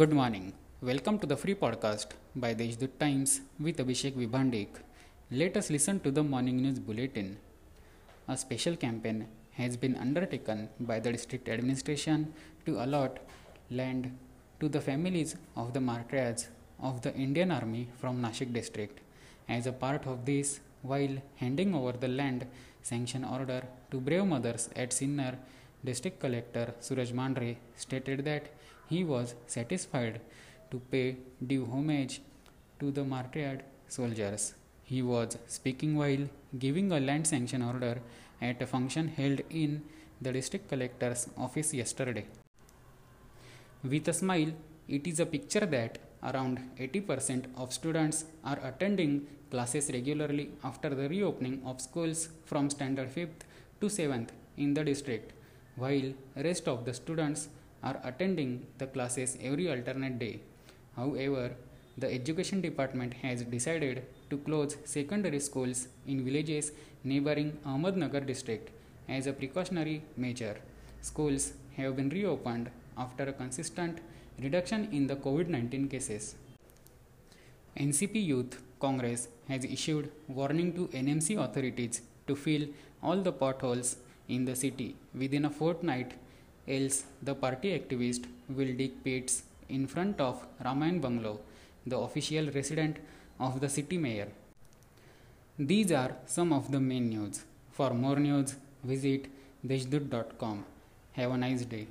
Good morning. Welcome to the free podcast by Deshdoot Times with Abhishek Vibhandik. Let us listen to the morning news bulletin. A special campaign has been undertaken by the district administration to allot land to the families of the martyrs of the Indian Army from Nashik district. As a part of this, while handing over the land sanction order to brave mothers at Sinnar, District Collector Suraj Mandhare stated that he was satisfied to pay due homage to the martyred soldiers. He was speaking while giving a land sanction order at a function held in the district collector's office yesterday. With a smile, it is a picture that around 80% of students are attending classes regularly after the reopening of schools from standard 5th to 7th in the district, while rest of the students are attending the classes every alternate day. However, the education department has decided to close secondary schools in villages neighboring Ahmednagar district as a precautionary measure. Schools have been reopened after a consistent reduction in the COVID 19 cases. NCP Youth Congress has issued warning to NMC authorities to fill all the potholes in the city within a fortnight else the party activist will dig pits in front of Ramayan Bungalow, the official residence of the city mayor. These are some of the main news. For more news, visit deshdoot.com. Have a nice day.